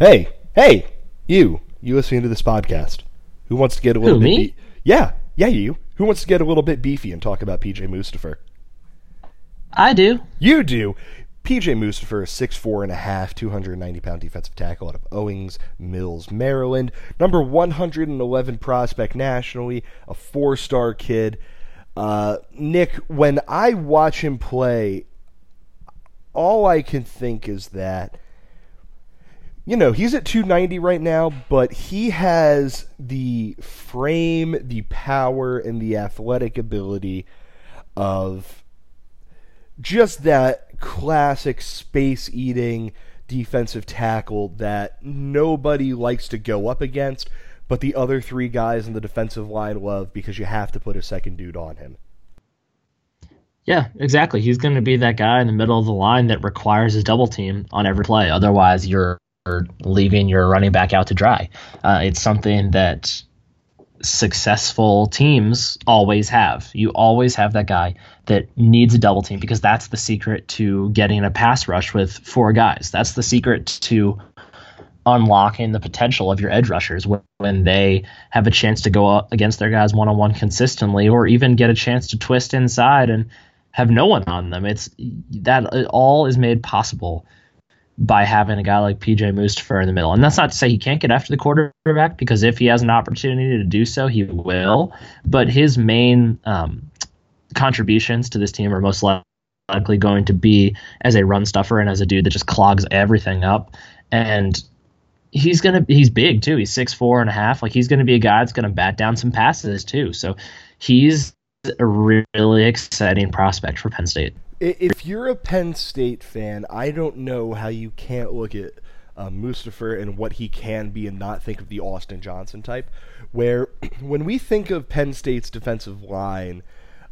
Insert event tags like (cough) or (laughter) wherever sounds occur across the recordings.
Hey, hey, you, you listening to this podcast? Who wants to get a little Who, bit? me? Be- yeah, yeah, you. Who wants to get a little bit beefy and talk about PJ Mustipher? I do. You do. PJ Mustipher is 6'4 and a half, 290 pound defensive tackle out of Owings Mills, Maryland. Number 111 prospect nationally, a four star kid. Uh, Nick, when I watch him play, all I can think is that, you know, he's at 290 right now, but he has the frame, the power, and the athletic ability of just that classic space eating defensive tackle that nobody likes to go up against, but the other three guys in the defensive line love because you have to put a second dude on him. Yeah, exactly. He's going to be that guy in the middle of the line that requires a double team on every play. Otherwise, you're leaving your running back out to dry. Uh, it's something that successful teams always have. You always have that guy that needs a double team because that's the secret to getting a pass rush with four guys. That's the secret to unlocking the potential of your edge rushers when, they have a chance to go up against their guys one on one consistently or even get a chance to twist inside and have no one on them. It's that it all is made possible by having a guy like PJ Mustipher in the middle. And that's not to say he can't get after the quarterback because if he has an opportunity to do so, he will. But his main um, contributions to this team are most likely going to be as a run stuffer and as a dude that just clogs everything up. And he's gonna he's big too. He's six four and a half. Like he's gonna be a guy that's gonna bat down some passes too. So he's a really exciting prospect for Penn State. If you're a Penn State fan, I don't know how you can't look at uh, Mustipher and what he can be and not think of the Austin Johnson type. Where (clears throat) when we think of Penn State's defensive line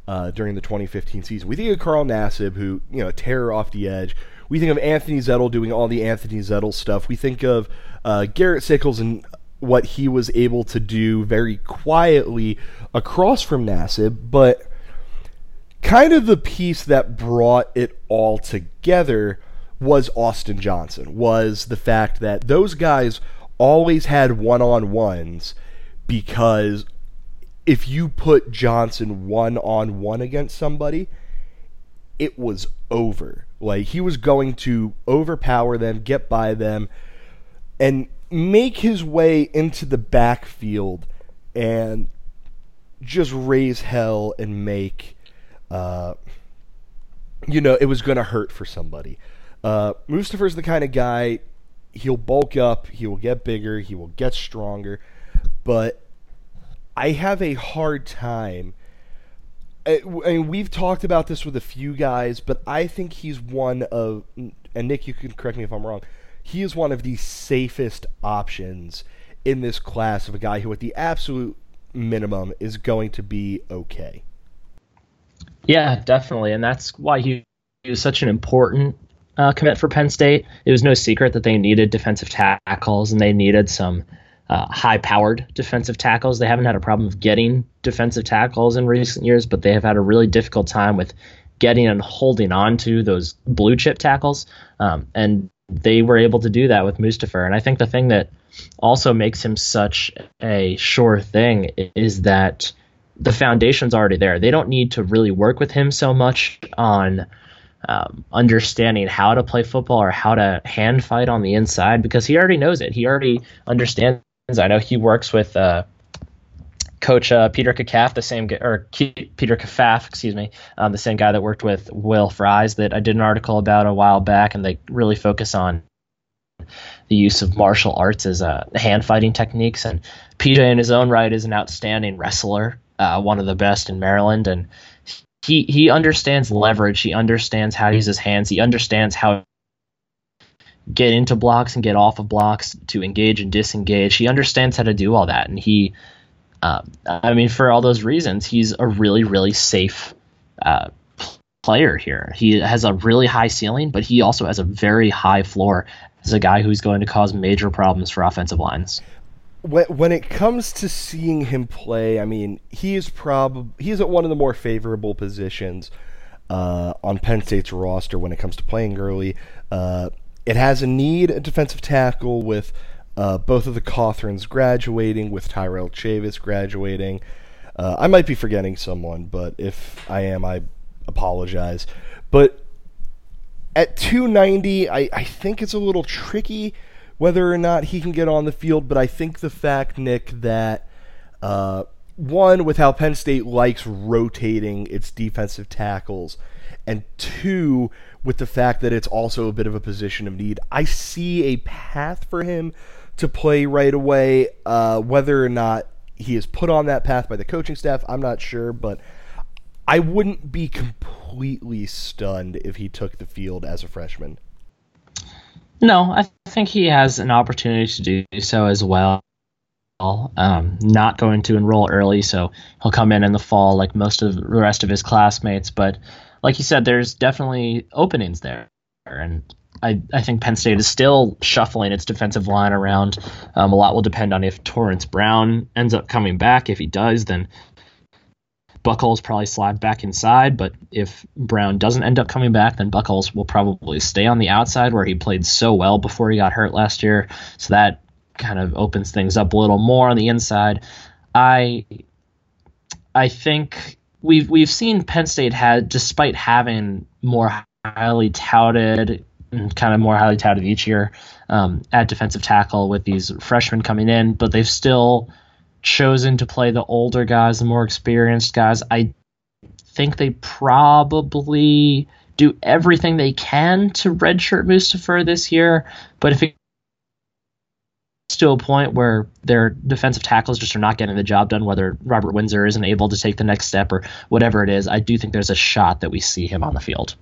uh, during the 2015 season, we think of Carl Nassib, who you know terror off the edge. We think of Anthony Zettel doing all the Anthony Zettel stuff. We think of uh, Garrett Sickles and what he was able to do very quietly across from Nassib, but kind of the piece that brought it all together was Austin Johnson, was the fact that those guys always had one on ones because if you put Johnson one on one against somebody, it was over. Like he was going to overpower them, get by them, and make his way into the backfield and just raise hell and make uh, you know, it was going to hurt for somebody. Uh, Mustipher's the kind of guy, he'll bulk up, he will get bigger, he will get stronger, but I have a hard time. I mean, we've talked about this with a few guys, but I think he's one of, and Nick, you can correct me if I'm wrong, he is one of the safest options in this class of a guy who, at the absolute minimum, is going to be okay. Yeah, definitely, and that's why he, was such an important uh, commit for Penn State. It was no secret that they needed defensive tackles and they needed some uh, high-powered defensive tackles. They haven't had a problem of getting defensive tackles in recent years, but they have had a really difficult time with getting and holding on to those blue chip tackles. Um, and they were able to do that with Mustipher. And I think the thing that also makes him such a sure thing is that the foundation's already there. They don't need to really work with him so much on um, understanding how to play football or how to hand fight on the inside because he already knows it. He already understands. I know he works with uh, Coach uh, Peter Kafaf, the same or Peter Kafaf, excuse me, um, the same guy that worked with Will Fries that I did an article about a while back, and they really focus on the use of martial arts as uh, hand fighting techniques. And PJ, in his own right, is an outstanding wrestler uh, one of the best in Maryland, and he he understands leverage. He understands how to use his hands. He understands how to get into blocks and get off of blocks to engage and disengage. He understands how to do all that, and he, uh, I mean, for all those reasons, he's a really really safe. Uh, player here. He has a really high ceiling, but he also has a very high floor as a guy who's going to cause major problems for offensive lines when when it comes to seeing him play, I mean, he is probably he's at one of the more favorable positions uh, on Penn State's roster when it comes to playing early. Uh, it has a need at defensive tackle with uh, both of the Cothrans graduating, with Tyrell Chavis graduating. Uh, I might be forgetting someone, but if I am, I apologize. But at 290, I, I think it's a little tricky whether or not he can get on the field, but I think the fact, Nick, that uh, one, with how Penn State likes rotating its defensive tackles, and two, with the fact that it's also a bit of a position of need, I see a path for him to play right away. Uh, whether or not he is put on that path by the coaching staff, I'm not sure, but I wouldn't be completely stunned if he took the field as a freshman. No, I think he has an opportunity to do so as well. Um, not going to enroll early, so he'll come in in the fall like most of the rest of his classmates. But like you said, there's definitely openings there, and I, I think Penn State is still shuffling its defensive line around. Um, a lot will depend on if Torrence Brown ends up coming back. If he does, then Buchholz probably slide back inside, but if Brown doesn't end up coming back, then Buchholz will probably stay on the outside where he played so well before he got hurt last year. So that kind of opens things up a little more on the inside. I I think we've we've seen Penn State had despite having more highly touted kind of more highly touted each year um, at defensive tackle with these freshmen coming in, but they've still chosen to play the older guys, the more experienced guys. I think they probably do everything they can to redshirt Mustipher this year, but if it to a point where their defensive tackles just are not getting the job done, whether Robert Windsor isn't able to take the next step or whatever it is, I do think there's a shot that we see him on the field.